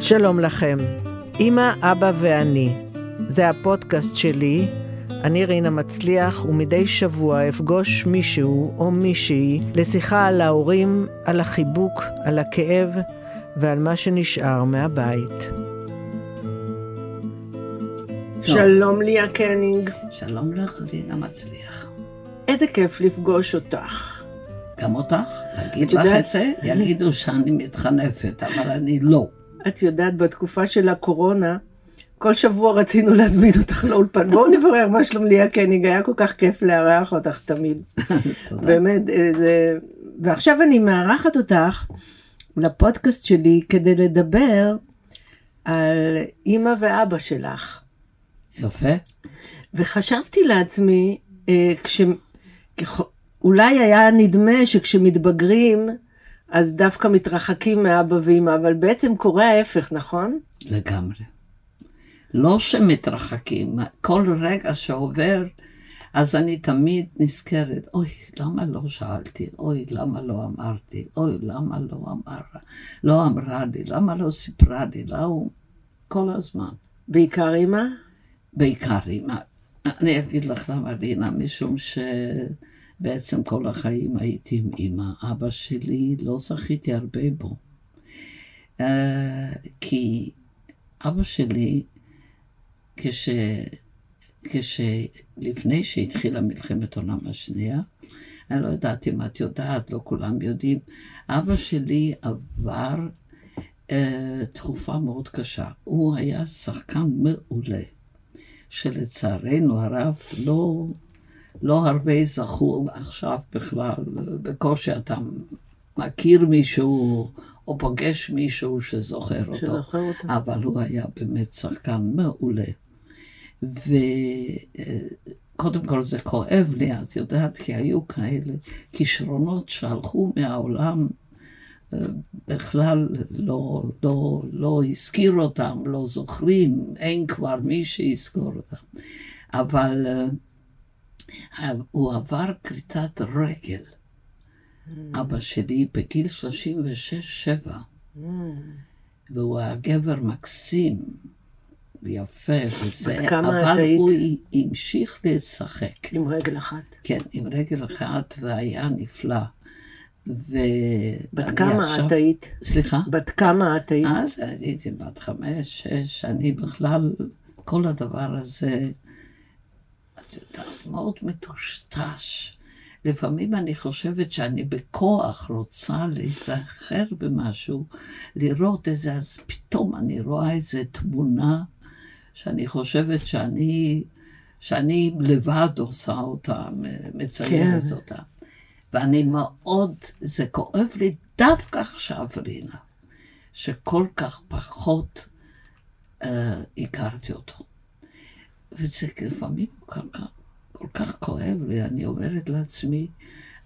שלום לכם, אמא, אבא ואני. זה הפודקאסט שלי, אני רינה מצליח, ומדי שבוע אפגוש מישהו או מישהי לשיחה על ההורים, על החיבוק, על הכאב ועל מה שנשאר מהבית. שלום ליה קנינג. שלום לך, רינה מצליח. איזה כיף לפגוש אותך. גם אותך? להגיד לך את זה? יגידו שאני מתחנפת, אבל אני לא. את יודעת, בתקופה של הקורונה, כל שבוע רצינו להזמין אותך לאולפן. בואו נברר מה שלום ליה קניג, היה כל כך כיף לארח אותך תמיד. תודה. באמת, אה, זה... ועכשיו אני מארחת אותך לפודקאסט שלי כדי לדבר על אימא ואבא שלך. יפה. וחשבתי לעצמי, אה, כש... אולי היה נדמה שכשמתבגרים, אז דווקא מתרחקים מאבא ואמא, אבל בעצם קורה ההפך, נכון? לגמרי. לא שמתרחקים, כל רגע שעובר, אז אני תמיד נזכרת, אוי, למה לא שאלתי? אוי, למה לא אמרתי? אוי, למה לא אמרה? לא אמרה לי? למה לא סיפרה לי? לא, כל הזמן. בעיקר אמא? בעיקר אמא. אני אגיד לך למה, רינה, משום שבעצם כל החיים הייתי עם אמא. אבא שלי, לא זכיתי הרבה בו. Uh, כי אבא שלי, כש... כשלפני שהתחילה מלחמת העולם השנייה, אני לא יודעת אם את יודעת, לא כולם יודעים, אבא שלי עבר uh, תקופה מאוד קשה. הוא היה שחקן מעולה, שלצערנו הרב לא, לא הרבה זכו עכשיו בכלל, בקושי אתה מכיר מישהו או פוגש מישהו שזוכר אותו. שזוכר אותו. אבל הוא היה באמת שחקן מעולה. וקודם כל זה כואב לי, את יודעת, כי היו כאלה כישרונות שהלכו מהעולם, אה, בכלל לא, לא, לא הזכיר אותם, לא זוכרים, אין כבר מי שיזכור אותם. אבל אה, הוא עבר כריתת רגל. אבא שלי בגיל 36-7, והוא היה גבר מקסים ויפה וזה, אבל היית? הוא המשיך לשחק. עם רגל אחת. כן, עם רגל אחת, והיה נפלא. ו... בת כמה עכשיו- את היית? סליחה? בת כמה את היית? אז הייתי בת חמש, שש, אני בכלל, כל הדבר הזה, את יודעת, מאוד מטושטש. לפעמים אני חושבת שאני בכוח רוצה להיזכר במשהו, לראות איזה, אז פתאום אני רואה איזה תמונה שאני חושבת שאני, שאני לבד עושה אותה, מציירת כן. אותה. ואני מאוד, זה כואב לי דווקא עכשיו, רינה. שכל כך פחות אה, הכרתי אותו. וזה לפעמים כל כך, כל כך כואב לי, אני אומרת לעצמי,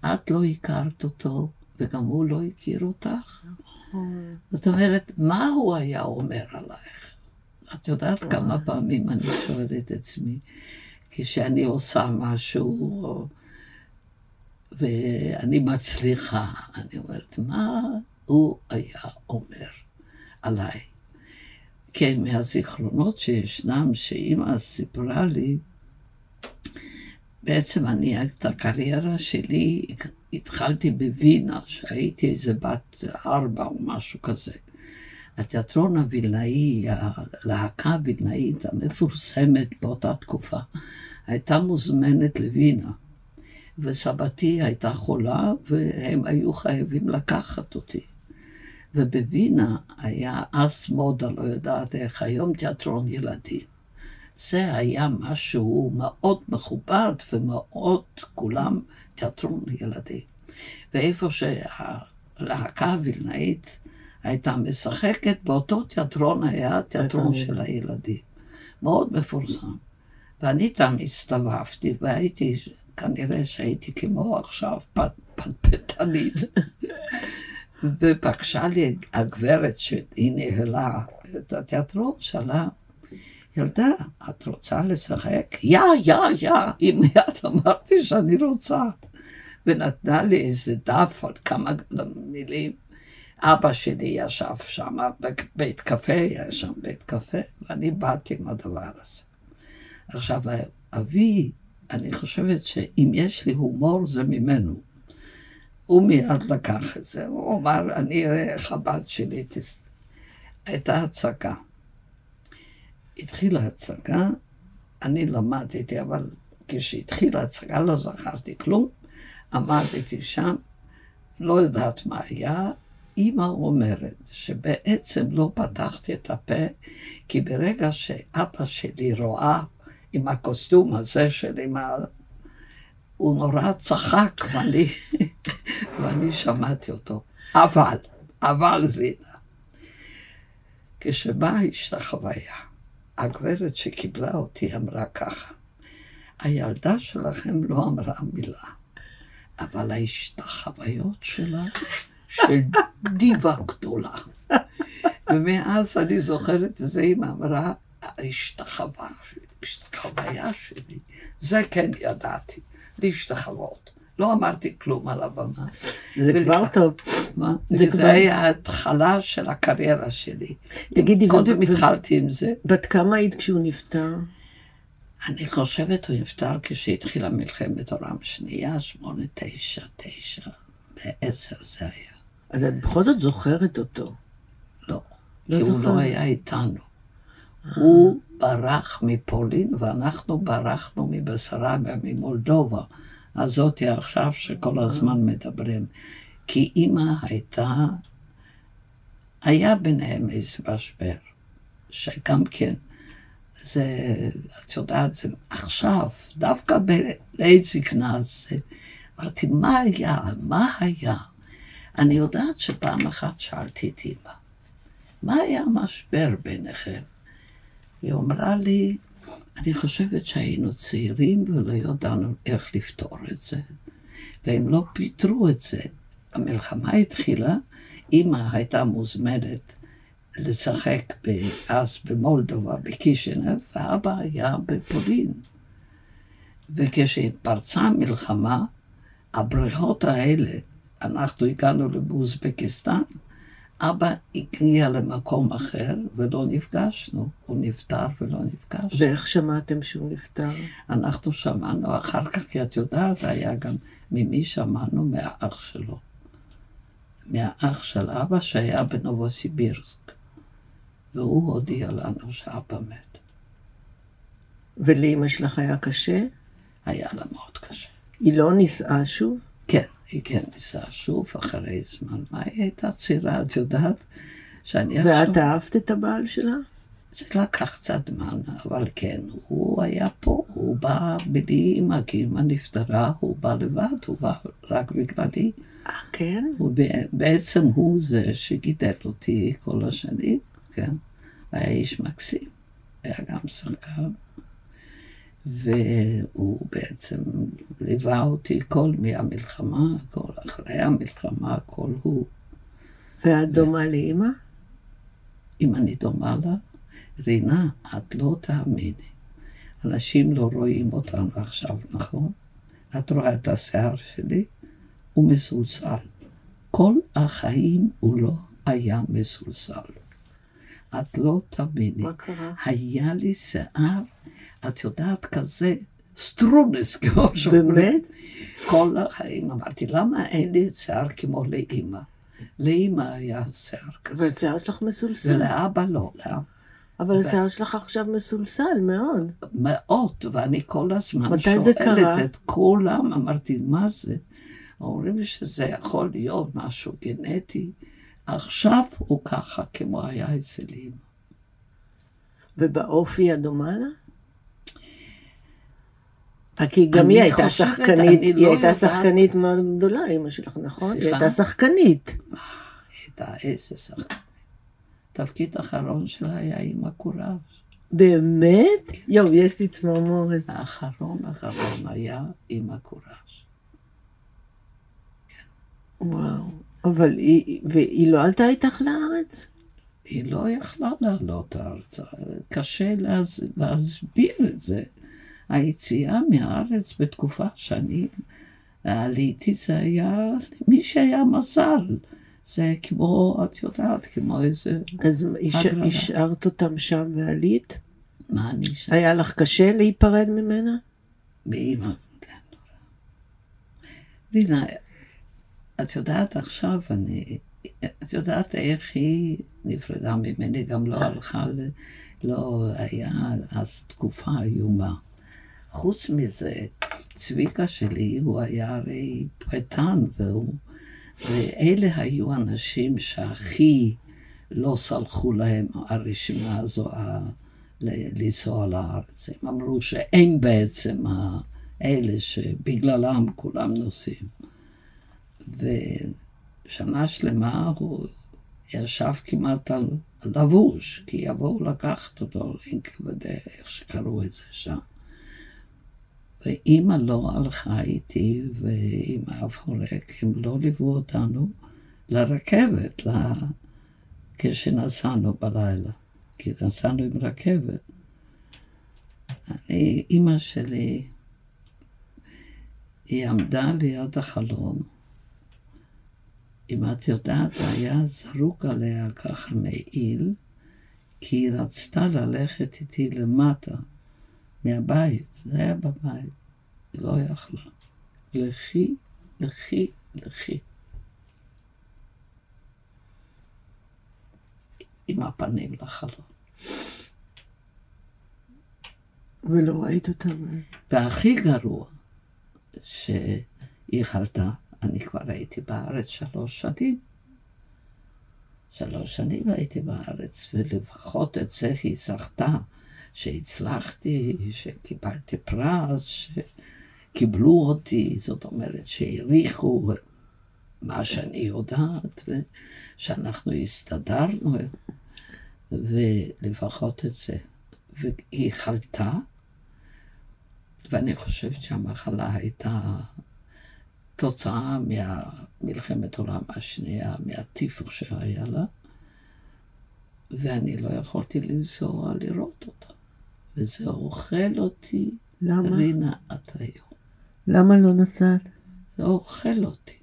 את לא הכרת אותו, וגם הוא לא הכיר אותך. זאת אומרת, מה הוא היה אומר עלייך? את יודעת כמה פעמים אני שואלת את עצמי, כשאני עושה משהו, או- ואני מצליחה, אני אומרת, מה הוא היה אומר עליי? כן, מהזיכרונות שישנם, שאימא סיפרה לי, בעצם אני, את הקריירה שלי התחלתי בווינה, שהייתי איזה בת ארבע או משהו כזה. התיאטרון הווילנאי, הלהקה הווילנאית המפורסמת באותה תקופה, הייתה מוזמנת לווינה. וסבתי הייתה חולה, והם היו חייבים לקחת אותי. ובווינה היה אז מודה, לא יודעת איך, היום תיאטרון ילדים. זה היה משהו מאוד מכובד ומאוד כולם תיאטרון ילדים. ואיפה שהלהקה הווילנאית הייתה משחקת, באותו תיאטרון היה תיאטרון של הילדים. מאוד מפורסם. ואני תמיד הסתובבתי, והייתי, כנראה שהייתי כמו עכשיו פטפטנית. ופגשה לי הגברת שהיא ניהלה את התיאטרון, שאלה, ילדה, את רוצה לשחק? יא, יא, יא, עם יד אמרתי שאני רוצה. ונתנה לי איזה דף על כמה מילים. אבא שלי ישב שם, בבית קפה, היה שם בית קפה, ואני באתי עם הדבר הזה. עכשיו, אבי, אני חושבת שאם יש לי הומור, זה ממנו. הוא מיד לקח את זה, הוא אמר, אני אראה איך הבת שלי תס... הייתה הצגה. התחילה הצגה, אני למדתי, אבל כשהתחילה הצגה לא זכרתי כלום. עמדתי שם, לא יודעת מה היה. אימא אומרת שבעצם לא פתחתי את הפה, כי ברגע שאבא שלי רואה עם הקוסטום הזה של אמא, הוא נורא צחק, ואני, ואני שמעתי אותו. אבל, אבל רינה, כשבאה השתחוויה, הגברת שקיבלה אותי אמרה ככה, הילדה שלכם לא אמרה מילה, אבל ההשתחוויות שלה של דיבה גדולה. ומאז אני זוכרת את זה, אמא אמרה, ההשתחוויה שלי, ההשתחוויה שלי, זה כן ידעתי, להשתחוות. לא אמרתי כלום על הבמה. זה כבר טוב. מה? זה, זה היה ההתחלה של הקריירה שלי. תגידי, קודם התחלתי עם זה. בת כמה היית כשהוא נפטר? אני חושבת הוא נפטר כשהתחילה מלחמת עולם שנייה, שמונה, תשע, תשע, בעשר זה היה. אז את בכל זאת זוכרת אותו. לא, לא כי זוכר. הוא לא היה איתנו. הוא ברח מפולין ואנחנו ברחנו מבשרביה, ממולדובה. הזאתי עכשיו שכל הזמן מדברים. כי אימא הייתה, היה ביניהם איזה משבר, שגם כן, זה, את יודעת, זה עכשיו, דווקא בעת זקנה, זה, אמרתי, מה היה? מה היה? אני יודעת שפעם אחת שאלתי את אימא, מה היה המשבר ביניכם? היא אמרה לי, אני חושבת שהיינו צעירים ולא ידענו איך לפתור את זה, והם לא פיתרו את זה. המלחמה התחילה, אימא הייתה מוזמנת לשחק אז במולדובה, בקישינב, ואבא היה בפולין. וכשהתפרצה המלחמה, הבריכות האלה, אנחנו הגענו לאוזבקיסטן, אבא הגיע למקום אחר ולא נפגשנו. הוא נפטר ולא נפגשנו. ואיך שמעתם שהוא נפטר? אנחנו שמענו אחר כך, כי את יודעת, זה היה גם ממי שמענו? מהאח שלו. מהאח של אבא שהיה בנובוסיבירסק. והוא הודיע לנו שאבא מת. ולאמא שלך היה קשה? היה לה מאוד קשה. היא לא נישאה שוב? כן. היא כן ניסה שוב אחרי זמן. מה היא הייתה צעירה, את יודעת? שאני עכשיו... ואת אהבת את הבעל שלה? זה לקח קצת זמן, אבל כן, הוא היה פה, הוא בא בלי אמא, כי אמא נפטרה, הוא בא לבד, הוא בא רק בגללי. אה, כן? בעצם הוא זה שגידל אותי כל השנים, כן? היה איש מקסים, היה גם שחקן. והוא בעצם ליווה אותי כל מהמלחמה, כל אחרי המלחמה, כל הוא. ואת דומה לאימא? אם אני דומה לה? רינה, את לא תאמיני. אנשים לא רואים אותנו עכשיו, נכון? את רואה את השיער שלי? הוא מסולסל. כל החיים הוא לא היה מסולסל. את לא תאמיני. מה קרה? היה לי שיער את יודעת, כזה סטרונס, כמו שאומרים. באמת? כל החיים אמרתי, למה אין לי שיער כמו לאימא? לאימא היה שיער כזה. והשיער שלך מסולסל. ולאבא לא, לאבא. אבל השיער שלך עכשיו מסולסל מאוד. מאוד, ואני כל הזמן שואלת את כולם, אמרתי, מה זה? אומרים לי שזה יכול להיות משהו גנטי. עכשיו הוא ככה, כמו היה אצל אימא. ובאופי הדומה לה? כי גם היא הייתה שחקנית, היא לא הייתה שחקנית מאוד גדולה, אימא שלך, נכון? היא הייתה שחקנית. היא הייתה איזה שחקנית. התפקיד האחרון שלה היה עם הקוראז'. באמת? יואו, יש לי צמרמורת. האחרון האחרון היה עם הקוראז'. וואו. אבל היא, והיא לא עלתה איתך לארץ? היא לא יכלה לעלות ארצה. קשה להסביר את זה. היציאה מהארץ בתקופה שאני עליתי, זה היה למי שהיה מזל. זה כמו, את יודעת, כמו איזה... אז. השארת אותם שם ועלית? מה אני שם? היה לך קשה להיפרד ממנה? באמא. דינה, את יודעת עכשיו, אני... את יודעת איך היא נפרדה ממני, גם לא הלכה. לא היה אז תקופה איומה. חוץ מזה, צביקה שלי, הוא היה הרי פרטן, והוא... ואלה היו אנשים שהכי לא סלחו להם הרשימה הזו לנסוע לארץ. הם אמרו שאין בעצם אלה שבגללם כולם נוסעים. ושנה שלמה הוא ישב כמעט על לבוש, כי יבואו לקחת אותו לאינקוודא, איך שקראו את זה שם. ואימא לא הלכה איתי ועם אף הורק, הם לא ליוו אותנו לרכבת, ל... כשנסענו בלילה, כי נסענו עם רכבת. אני, אימא שלי, היא עמדה ליד החלון. אם את יודעת, היה זרוק עליה ככה מעיל, כי היא רצתה ללכת איתי למטה, מהבית, זה היה בבית, היא לא יכלה. לכי, לכי, לכי. עם הפנים לחלון. ולא ראית אותם. והכי גרוע, שהיא חלתה, אני כבר הייתי בארץ שלוש שנים. שלוש שנים הייתי בארץ, ולפחות את זה היא זכתה, שהצלחתי, שקיבלתי פרס, שקיבלו אותי, זאת אומרת שהעריכו מה שאני יודעת, ושאנחנו הסתדרנו, ולפחות את זה. והיא חלתה, ואני חושבת שהמחלה הייתה תוצאה ממלחמת העולם השנייה, מהטיפוס שהיה לה, ואני לא יכולתי לנסוע לראות אותה. וזה אוכל אותי, למה? רינה, את היום. למה לא נסעת? זה אוכל אותי.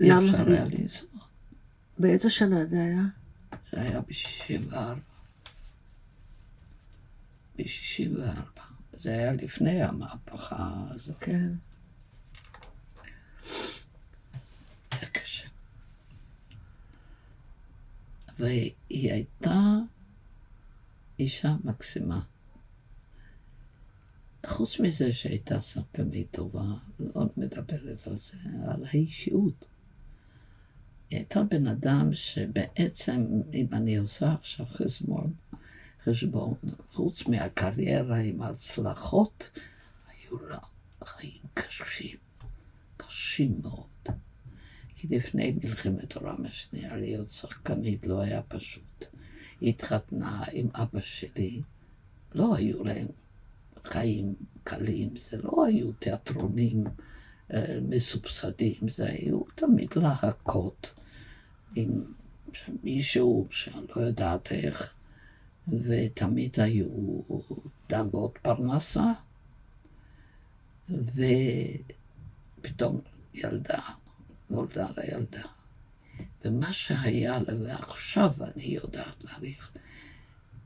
אי למה? אפשר היה לנסוע. באיזו שנה זה היה? זה היה ב-64. ב-64. זה היה לפני המהפכה הזאת. כן. היה קשה. והיא הייתה אישה מקסימה. חוץ מזה שהייתה שחקנית טובה, לא מדברת על זה, על האישיות. היא הייתה בן אדם שבעצם, אם אני עושה עכשיו חשבון, חשבון, חוץ מהקריירה עם ההצלחות, היו לה חיים קשים, קשים מאוד. כי לפני מלחמת העולם השנייה להיות שחקנית לא היה פשוט. היא התחתנה עם אבא שלי, לא היו להם חיים קלים, זה לא היו תיאטרונים אה, מסובסדים, זה היו תמיד להקות עם מישהו שאני לא יודעת איך, ותמיד היו דאגות פרנסה, ופתאום ילדה, נולדה לה ילדה. ומה שהיה לה, ועכשיו אני יודעת להעריך,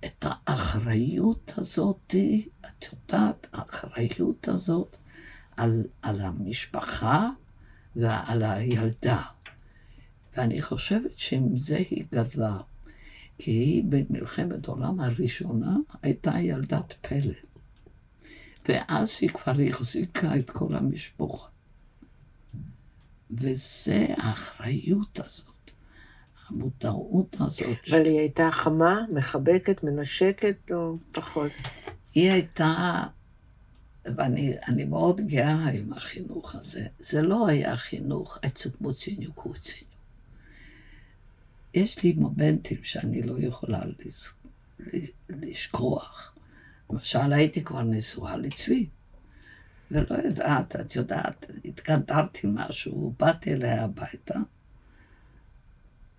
את האחריות הזאת, את יודעת, האחריות הזאת על, על המשפחה ועל הילדה. ואני חושבת שעם זה היא גדלה. כי היא במלחמת העולם הראשונה הייתה ילדת פלא. ואז היא כבר החזיקה את כל המשפחה. וזה האחריות הזאת, המודעות הזאת. אבל היא הייתה חמה, מחבקת, מנשקת, או פחות? היא הייתה, ואני אני מאוד גאה עם החינוך הזה, זה לא היה חינוך עצמוציניו קוציניו. יש לי מומנטים שאני לא יכולה. לשכוח. למשל, הייתי כבר נשואה לצבי, ולא יודעת, את יודעת, התקדרתי משהו, באתי אליה הביתה,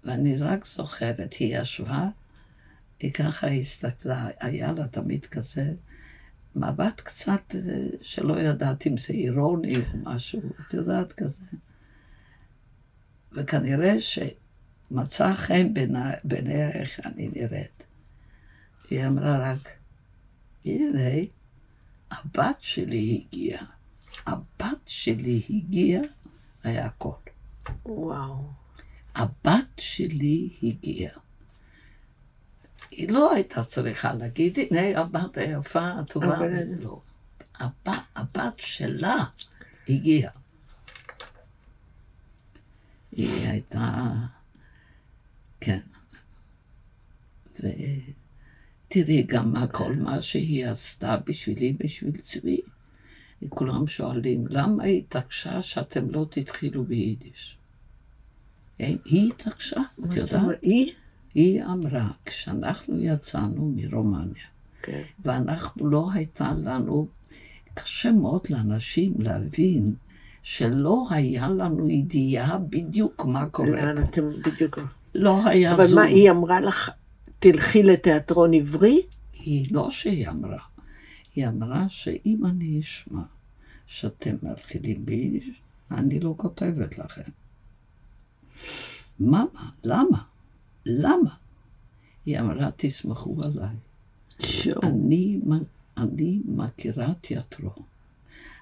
ואני רק זוכרת, היא ישבה, היא ככה הסתכלה, היה לה תמיד כזה מבט קצת אה, שלא ידעת אם זה אירוני או משהו, את יודעת כזה. וכנראה ש... מצא חן בעיני- בעיניה איך אני נראית. היא אמרה רק, הנה, הבת שלי הגיעה. הבת שלי הגיעה, היה הכל. וואו. הבת שלי הגיעה. היא לא הייתה צריכה להגיד, הנה הבת היפה, הטובה, אבל- לא. הבת, הבת שלה הגיעה. היא הייתה, כן. ותראי גם מה כל מה שהיא עשתה בשבילי, בשביל צבי. כולם שואלים, למה היא התעקשה שאתם לא תתחילו ביידיש? היא היא התעקשה, את יודעת? היא? היא אמרה, כשאנחנו יצאנו מרומניה, כן. ואנחנו לא הייתה לנו, קשה מאוד לאנשים להבין שלא היה לנו ידיעה בדיוק מה קורה. לאן אתם בדיוק... לא היה אבל זום. מה, היא אמרה לך, תלכי לתיאטרון עברי? היא לא שהיא אמרה, היא אמרה שאם אני אשמע שאתם מתחילים ביידיש, אני לא כותבת לכם. מה? למה? למה? היא אמרה, תסמכו עליי. אני, אני מכירה תיאטרון.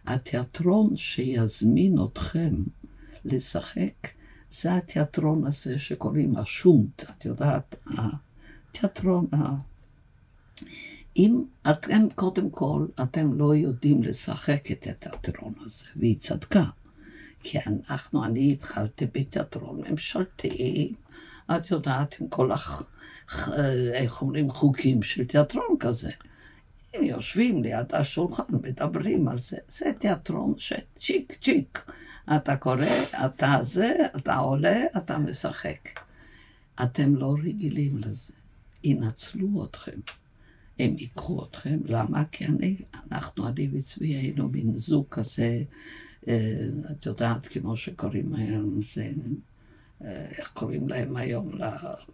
התיאטרון שיזמין אתכם לשחק, זה התיאטרון הזה שקוראים השונט, את יודעת, התיאטרון ה... אם אתם, קודם כל, אתם לא יודעים לשחק את התיאטרון הזה, והיא צדקה. כי אנחנו, אני התחלתי בתיאטרון ממשלתי, את יודעת, עם כל הח... איך אומרים, חוקים של תיאטרון כזה. הם יושבים ליד השולחן, מדברים על זה. זה תיאטרון שצ'יק צ'יק. אתה קורא, אתה זה, אתה עולה, אתה משחק. אתם לא רגילים לזה. ינצלו אתכם. הם ייקחו אתכם. למה? כי אני, אנחנו, אני וצבי היינו מין זוג כזה, את יודעת, כמו שקוראים היום, זה, אה, איך קוראים להם היום?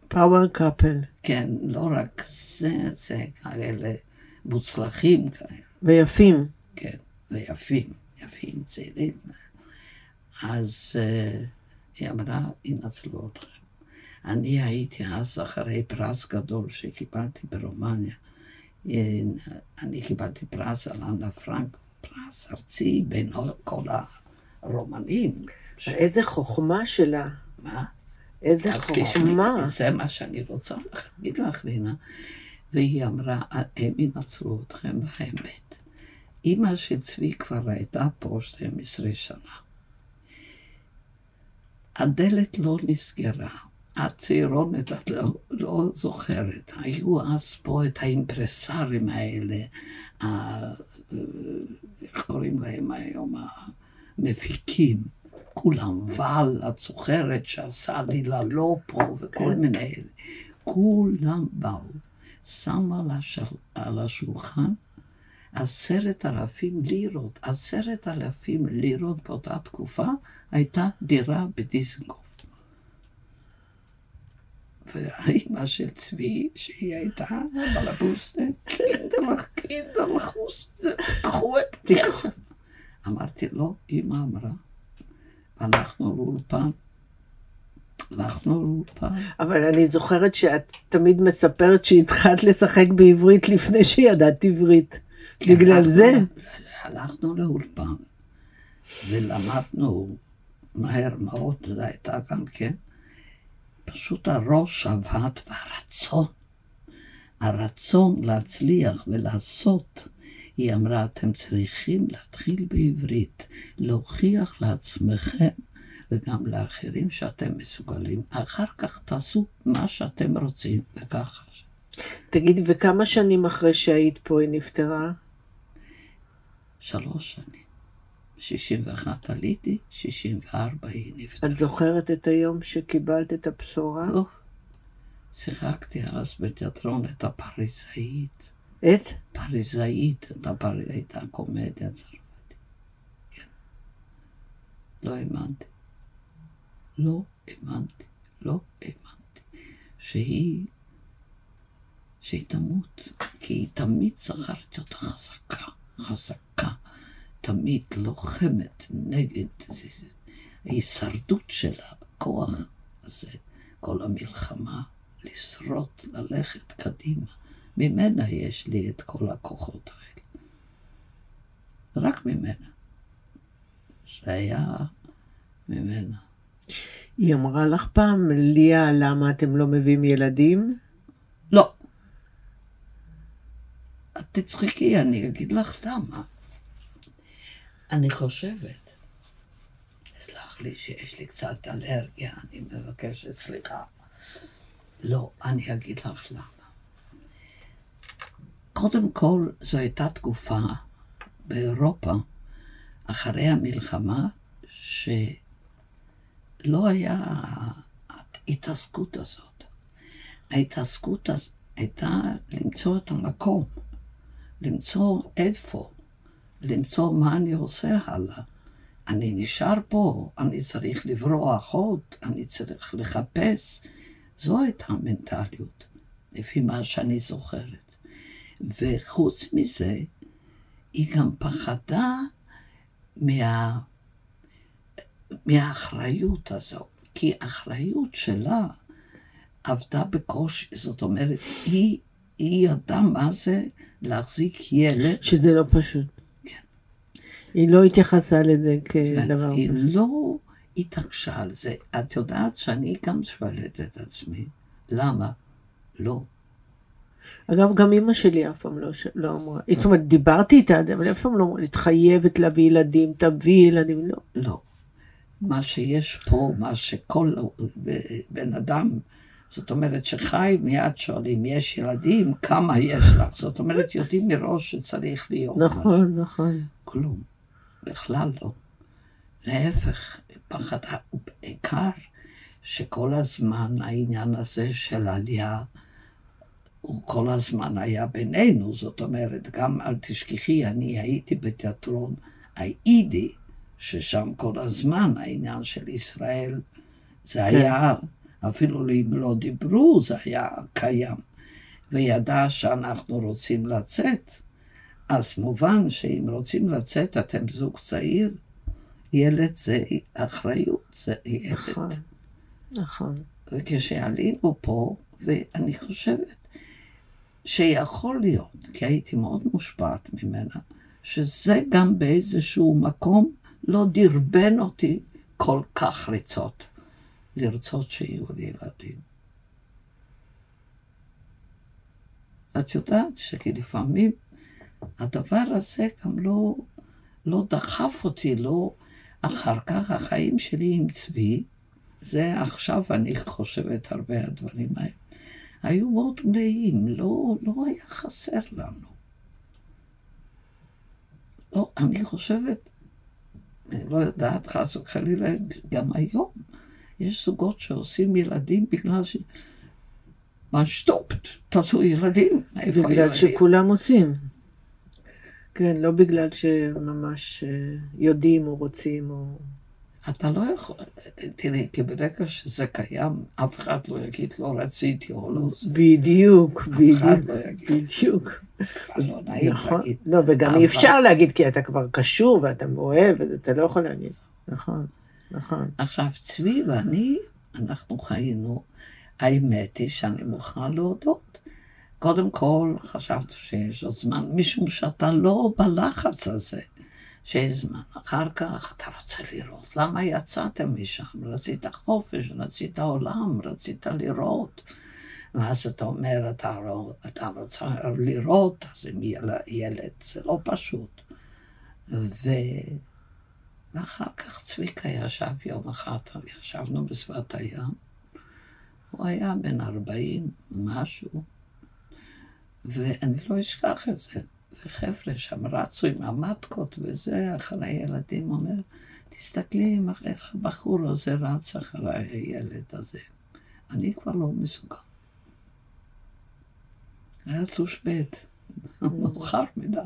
power couple. כן, לא רק זה, זה כאלה מוצלחים כאלה, ויפים. כן, ויפים, יפים, צעירים. אז אה, היא אמרה, ינצלו אתכם. אני הייתי אז אחרי פרס גדול שקיבלתי ברומניה. אה, אני קיבלתי פרס על אנה פרנק, פרס ארצי בין כל הרומנים. ש- איזה חוכמה שלה. מה? איזה חוכמה. זה מה שאני רוצה להגיד לך, רינה. והיא אמרה, הם ינצלו אתכם באמת. אימא של צבי כבר הייתה פה 12 שנה. הדלת לא נסגרה. הצעירונת, את לא, לא זוכרת. היו אז פה את האימפרסרים האלה, איך קוראים להם היום? המפיקים. כולם, ואל, את זוכרת שעשה לי ללא פה וכל כן. מיני אלה. כולם באו, שמו על, השל... על השולחן עשרת אלפים לירות. עשרת אלפים לירות באותה תקופה הייתה דירה בדיזנגוף. והאימא של צבי, שהיא הייתה בלבוסטה, קינדלך, קינדלחוס, קחו את הכסף. אמרתי, לא, אימא אמרה, הלכנו לאולפן. הלכנו לאולפן. אבל אני זוכרת שאת תמיד מספרת שהתחלת לשחק בעברית לפני שידעת עברית. כן, בגלל זה? הלכנו לאולפן, ולמדנו מהר מאוד, זו הייתה גם כן, פשוט הראש עבד והרצון, הרצון להצליח ולעשות. היא אמרה, אתם צריכים להתחיל בעברית, להוכיח לעצמכם וגם לאחרים שאתם מסוגלים. אחר כך תעשו מה שאתם רוצים, וככה. תגידי, וכמה שנים אחרי שהיית פה היא נפטרה? שלוש שנים. 61 עליתי, 64 היא נפטרה. את זוכרת את היום שקיבלת את הבשורה? אוף, שיחקתי אז בתיאטרון את הפריזאית. את? פריזאית, את הפר... הייתה קומדיה צרפתית. כן. לא האמנתי. לא האמנתי. לא האמנתי. שהיא... שהיא תמות. כי תמיד זכרתי אותה חזקה. חזקה. תמיד לוחמת נגד ההישרדות שלה, הכוח הזה. כל המלחמה, לשרוד, ללכת קדימה. ממנה יש לי את כל הכוחות האלה. רק ממנה. זה היה ממנה. היא אמרה לך פעם, ליה, למה אתם לא מביאים ילדים? לא. את תצחקי, אני אגיד לך למה. אני חושבת, סלח לי שיש לי קצת אלרגיה, אני מבקשת סליחה. לא, אני אגיד לך למה. קודם כל, זו הייתה תקופה באירופה, אחרי המלחמה, שלא היה ההתעסקות הזאת. ההתעסקות הזאת הייתה למצוא את המקום, למצוא איפה, למצוא מה אני עושה הלאה. אני נשאר פה, אני צריך לברוח עוד, אני צריך לחפש. זו הייתה המנטליות, לפי מה שאני זוכרת. וחוץ מזה, היא גם פחדה מה... מהאחריות הזו, כי האחריות שלה עבדה בקושי, זאת אומרת, היא, היא ידעה מה זה להחזיק ילד. שזה לא פשוט. היא לא התייחסה לזה כדבר היא פשוט. לא התעקשה על זה. את יודעת שאני גם שואלת את עצמי, למה? לא. אגב, גם אימא שלי אף פעם לא, לא אמרה, זאת אומרת, דיברתי איתה אבל אף פעם לא אמרה, את חייבת להביא ילדים, תביאי ילדים, לא. לא. מה שיש פה, מה שכל בן אדם, זאת אומרת שחי, מיד שואלים, יש ילדים? כמה יש לך? זאת אומרת, יודעים מראש שצריך להיות משהו. נכון, נכון. כלום. בכלל לא. להפך, פחד, בעיקר שכל הזמן העניין הזה של עלייה, הוא כל הזמן היה בינינו, זאת אומרת, גם אל תשכחי, אני הייתי בתיאטרון האידי, ששם כל הזמן העניין של ישראל, זה כן. היה, אפילו אם לא דיברו, זה היה קיים. וידע שאנחנו רוצים לצאת, אז מובן שאם רוצים לצאת, אתם זוג צעיר, ילד זה אחריות, זה ילד. נכון, נכון. וכשעלינו פה, ואני חושבת שיכול להיות, כי הייתי מאוד מושפעת ממנה, שזה גם באיזשהו מקום לא דרבן אותי כל כך רצות, לרצות שיהיו לי ילדים. את יודעת שכי לפעמים הדבר הזה גם לא, לא דחף אותי, לא... אחר כך החיים שלי עם צבי, זה עכשיו אני חושבת הרבה הדברים האלה, היו מאוד מלאים, לא, לא היה חסר לנו. לא, אני חושבת, אני לא יודעת, חס וחלילה, גם היום, יש זוגות שעושים ילדים בגלל ש... מה שטופט, תעשו ילדים, איפה בגלל ילדים? שכולם עושים. כן, לא בגלל שממש אה, יודעים או רוצים או... אתה לא יכול, תראי, כי ברגע שזה קיים, אף אחד לא יגיד לא רציתי או לא זה. בדיוק, בדיוק, לא. בדיוק. לא נעים נכון. להגיד. לא, וגם אי אפשר להגיד, כי אתה כבר קשור ואתה אוהב, אתה לא יכול להגיד. נכון, נכון. עכשיו, צבי ואני, אנחנו חיינו, האמת היא שאני מוכרחה להודות. קודם כל, חשבתי שיש עוד זמן, משום שאתה לא בלחץ הזה שיש זמן. אחר כך אתה רוצה לראות. למה יצאתם משם? רצית חופש, רצית עולם, רצית לראות. ואז אתה אומר, אתה, אתה רוצה לראות, אז עם יל- ילד, זה לא פשוט. ו... ואחר כך צביקה ישב יום אחד, ישבנו בשפת הים. הוא היה בן 40, משהו, ואני לא אשכח את זה. וחבר'ה שם רצו עם המטקות וזה, אחרי ילדים, אומר, תסתכלי איך הבחור הזה רץ אחרי הילד הזה. אני כבר לא מסוגל. היה צושבט, מאוחר מדי.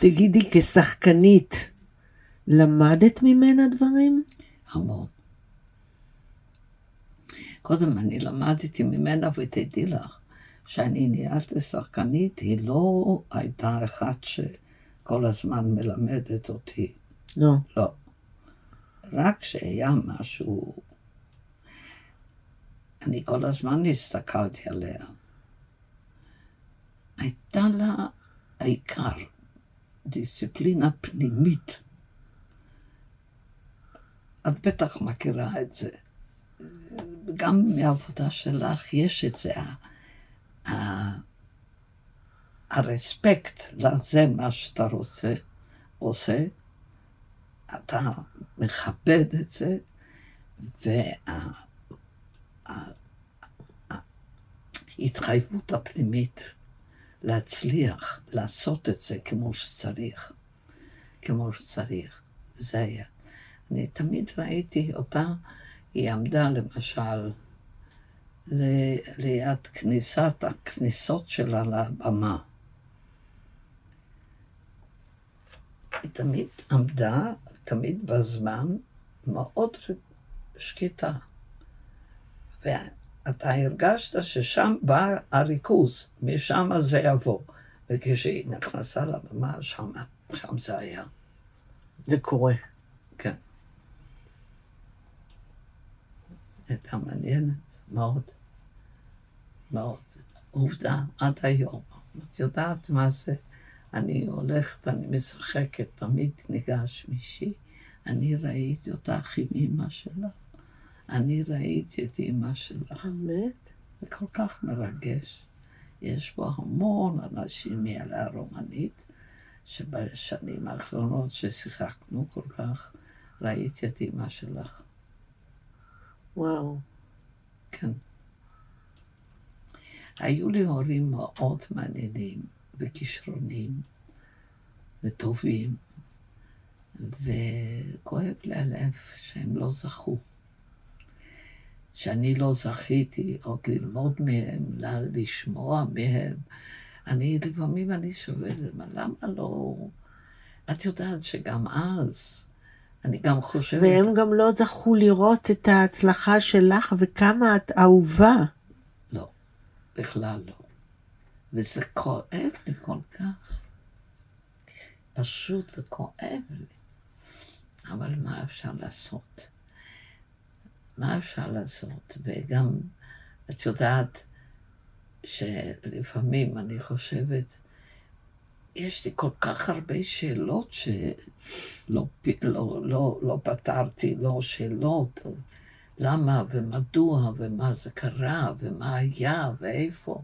תגידי, כשחקנית, למדת ממנה דברים? המון. קודם אני למדתי ממנה, ותדעי לך, שאני נהייתי שחקנית, היא לא הייתה אחת שכל הזמן מלמדת אותי. לא. לא. רק שהיה משהו... אני כל הזמן הסתכלתי עליה. הייתה לה העיקר, דיסציפלינה פנימית. את בטח מכירה את זה. גם מהעבודה שלך יש את זה, הרספקט לזה מה שאתה רוצה, עושה, אתה מכבד את זה, וההתחייבות הפנימית להצליח לעשות את זה כמו שצריך, כמו שצריך, זה היה. אני תמיד ראיתי אותה, היא עמדה למשל ליד כניסת, הכניסות שלה לבמה. היא תמיד עמדה, תמיד בזמן, מאוד שקטה. ואתה הרגשת ששם בא הריכוז, משם זה יבוא. וכשהיא נכנסה לבמה, שם, שם זה היה. זה קורה. כן. הייתה מעניינת מאוד. מאוד. עובדה, עד היום. את יודעת מה זה? אני הולכת, אני משחקת, תמיד ניגש מישהי. אני ראיתי אותך עם אימא שלה. אני ראיתי את אימא שלה. באמת? זה כל כך מרגש. יש פה המון אנשים מעלה הרומנית, שבשנים האחרונות ששיחקנו כל כך, ראיתי את אימא שלך. וואו. כן. היו לי הורים מאוד מעניינים וכישרונים וטובים, וכואב לי הלב שהם לא זכו. שאני לא זכיתי עוד ללמוד מהם, לשמוע מהם. אני, לפעמים אני שואלת, למה לא... את יודעת שגם אז, אני גם חושבת... והם גם לא זכו לראות את ההצלחה שלך וכמה את אהובה. לא, בכלל לא. וזה כואב לי כל כך. פשוט זה כואב לי. אבל מה אפשר לעשות? מה אפשר לעשות? וגם, את יודעת שלפעמים אני חושבת, יש לי כל כך הרבה שאלות שלא לא, לא, לא פתרתי, לא שאלות, למה ומדוע ומה זה קרה ומה היה ואיפה.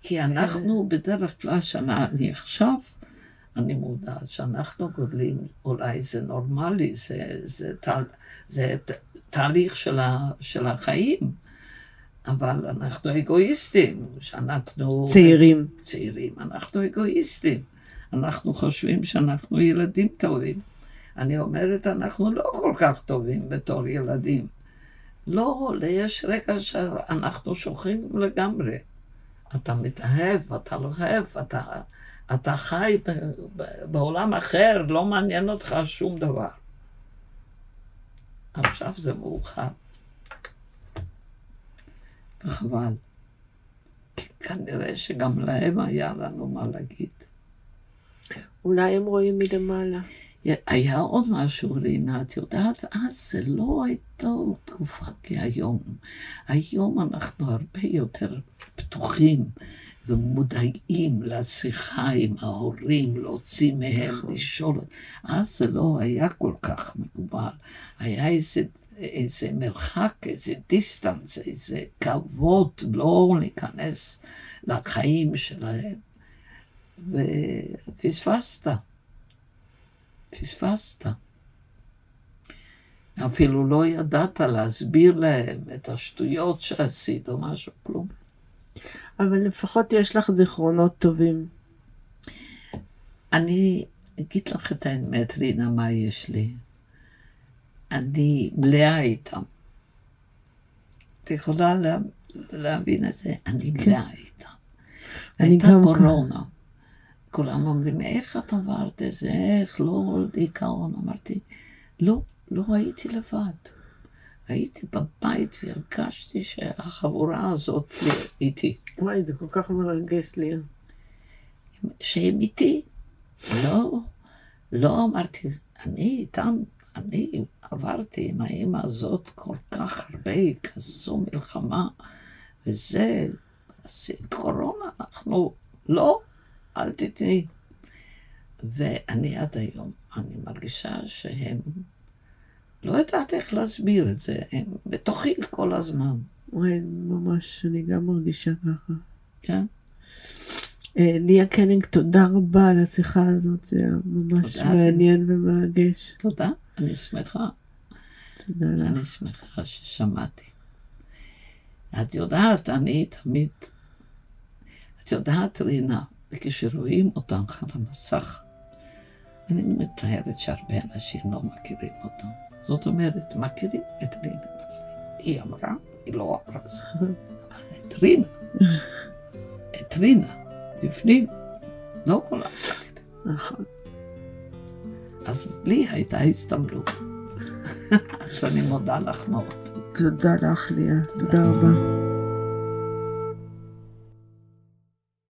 כי אנחנו בדרך כלל, שנה, אני עכשיו, אני מודעת שאנחנו גודלים, אולי זה נורמלי, זה, זה, זה, זה תהליך של, ה, של החיים, אבל אנחנו אגואיסטים, שאנחנו... צעירים. צעירים, אנחנו אגואיסטים. אנחנו חושבים שאנחנו ילדים טובים. אני אומרת, אנחנו לא כל כך טובים בתור ילדים. לא, יש רגע שאנחנו שוכחים לגמרי. אתה מתאהב, אתה לא אוהב, אתה, אתה חי ב, ב, בעולם אחר, לא מעניין אותך שום דבר. עכשיו זה מאוחר. וחבל. כי כנראה שגם להם היה לנו מה להגיד. אולי הם רואים מלמעלה. היה עוד משהו, רינה, את יודעת, אז זה לא הייתה תקופה כהיום. היום אנחנו הרבה יותר פתוחים ומודעים לשיחה עם ההורים, להוציא מהם, נכון. לשאול. אז זה לא היה כל כך מקובל. היה איזה, איזה מרחק, איזה דיסטנס, איזה כבוד, לא להיכנס לחיים שלהם. ופספסת. פספסת. אפילו לא ידעת להסביר להם את השטויות שעשית או משהו, כלום. אבל לפחות יש לך זיכרונות טובים. אני אגיד לך את האמת, רינה, מה יש לי. אני מלאה איתם. את יכולה לה, להבין את זה? אני כן. מלאה איתם. הייתה קורונה. כולם אומרים, איך את עברת את זה? איך? לא דיכאון. אמרתי, לא, לא הייתי לבד. הייתי בבית והרגשתי שהחבורה הזאת איתי. וואי, זה כל כך מרגש לי. שהם איתי. לא, לא אמרתי, אני איתם, אני עברתי עם האימא הזאת כל כך הרבה, כזו מלחמה, וזה, קורונה, אנחנו, לא, אל תתני. ואני עד היום, אני מרגישה שהם, לא יודעת איך להסביר את זה, הם בתוכי כל הזמן, וואי, ממש, אני גם מרגישה ככה. כן? אה, ליה קנינג, תודה רבה על השיחה הזאת, זה היה ממש תודה. מעניין ומרגש. תודה, אני שמחה. תודה לך. אני שמחה ששמעתי. את יודעת, אני תמיד, את יודעת, רינה, וכשרואים אותך על המסך, אני מתארת שהרבה אנשים לא מכירים אותם. זאת אומרת, מכירים את רינה. אז היא אמרה, היא לא אמרה זה. אבל את רינה, את רינה, בפנים, לא כולם מכירים. נכון. אז לי הייתה הזדמנות. אז אני מודה לך מאוד. תודה לך, ליה. תודה רבה.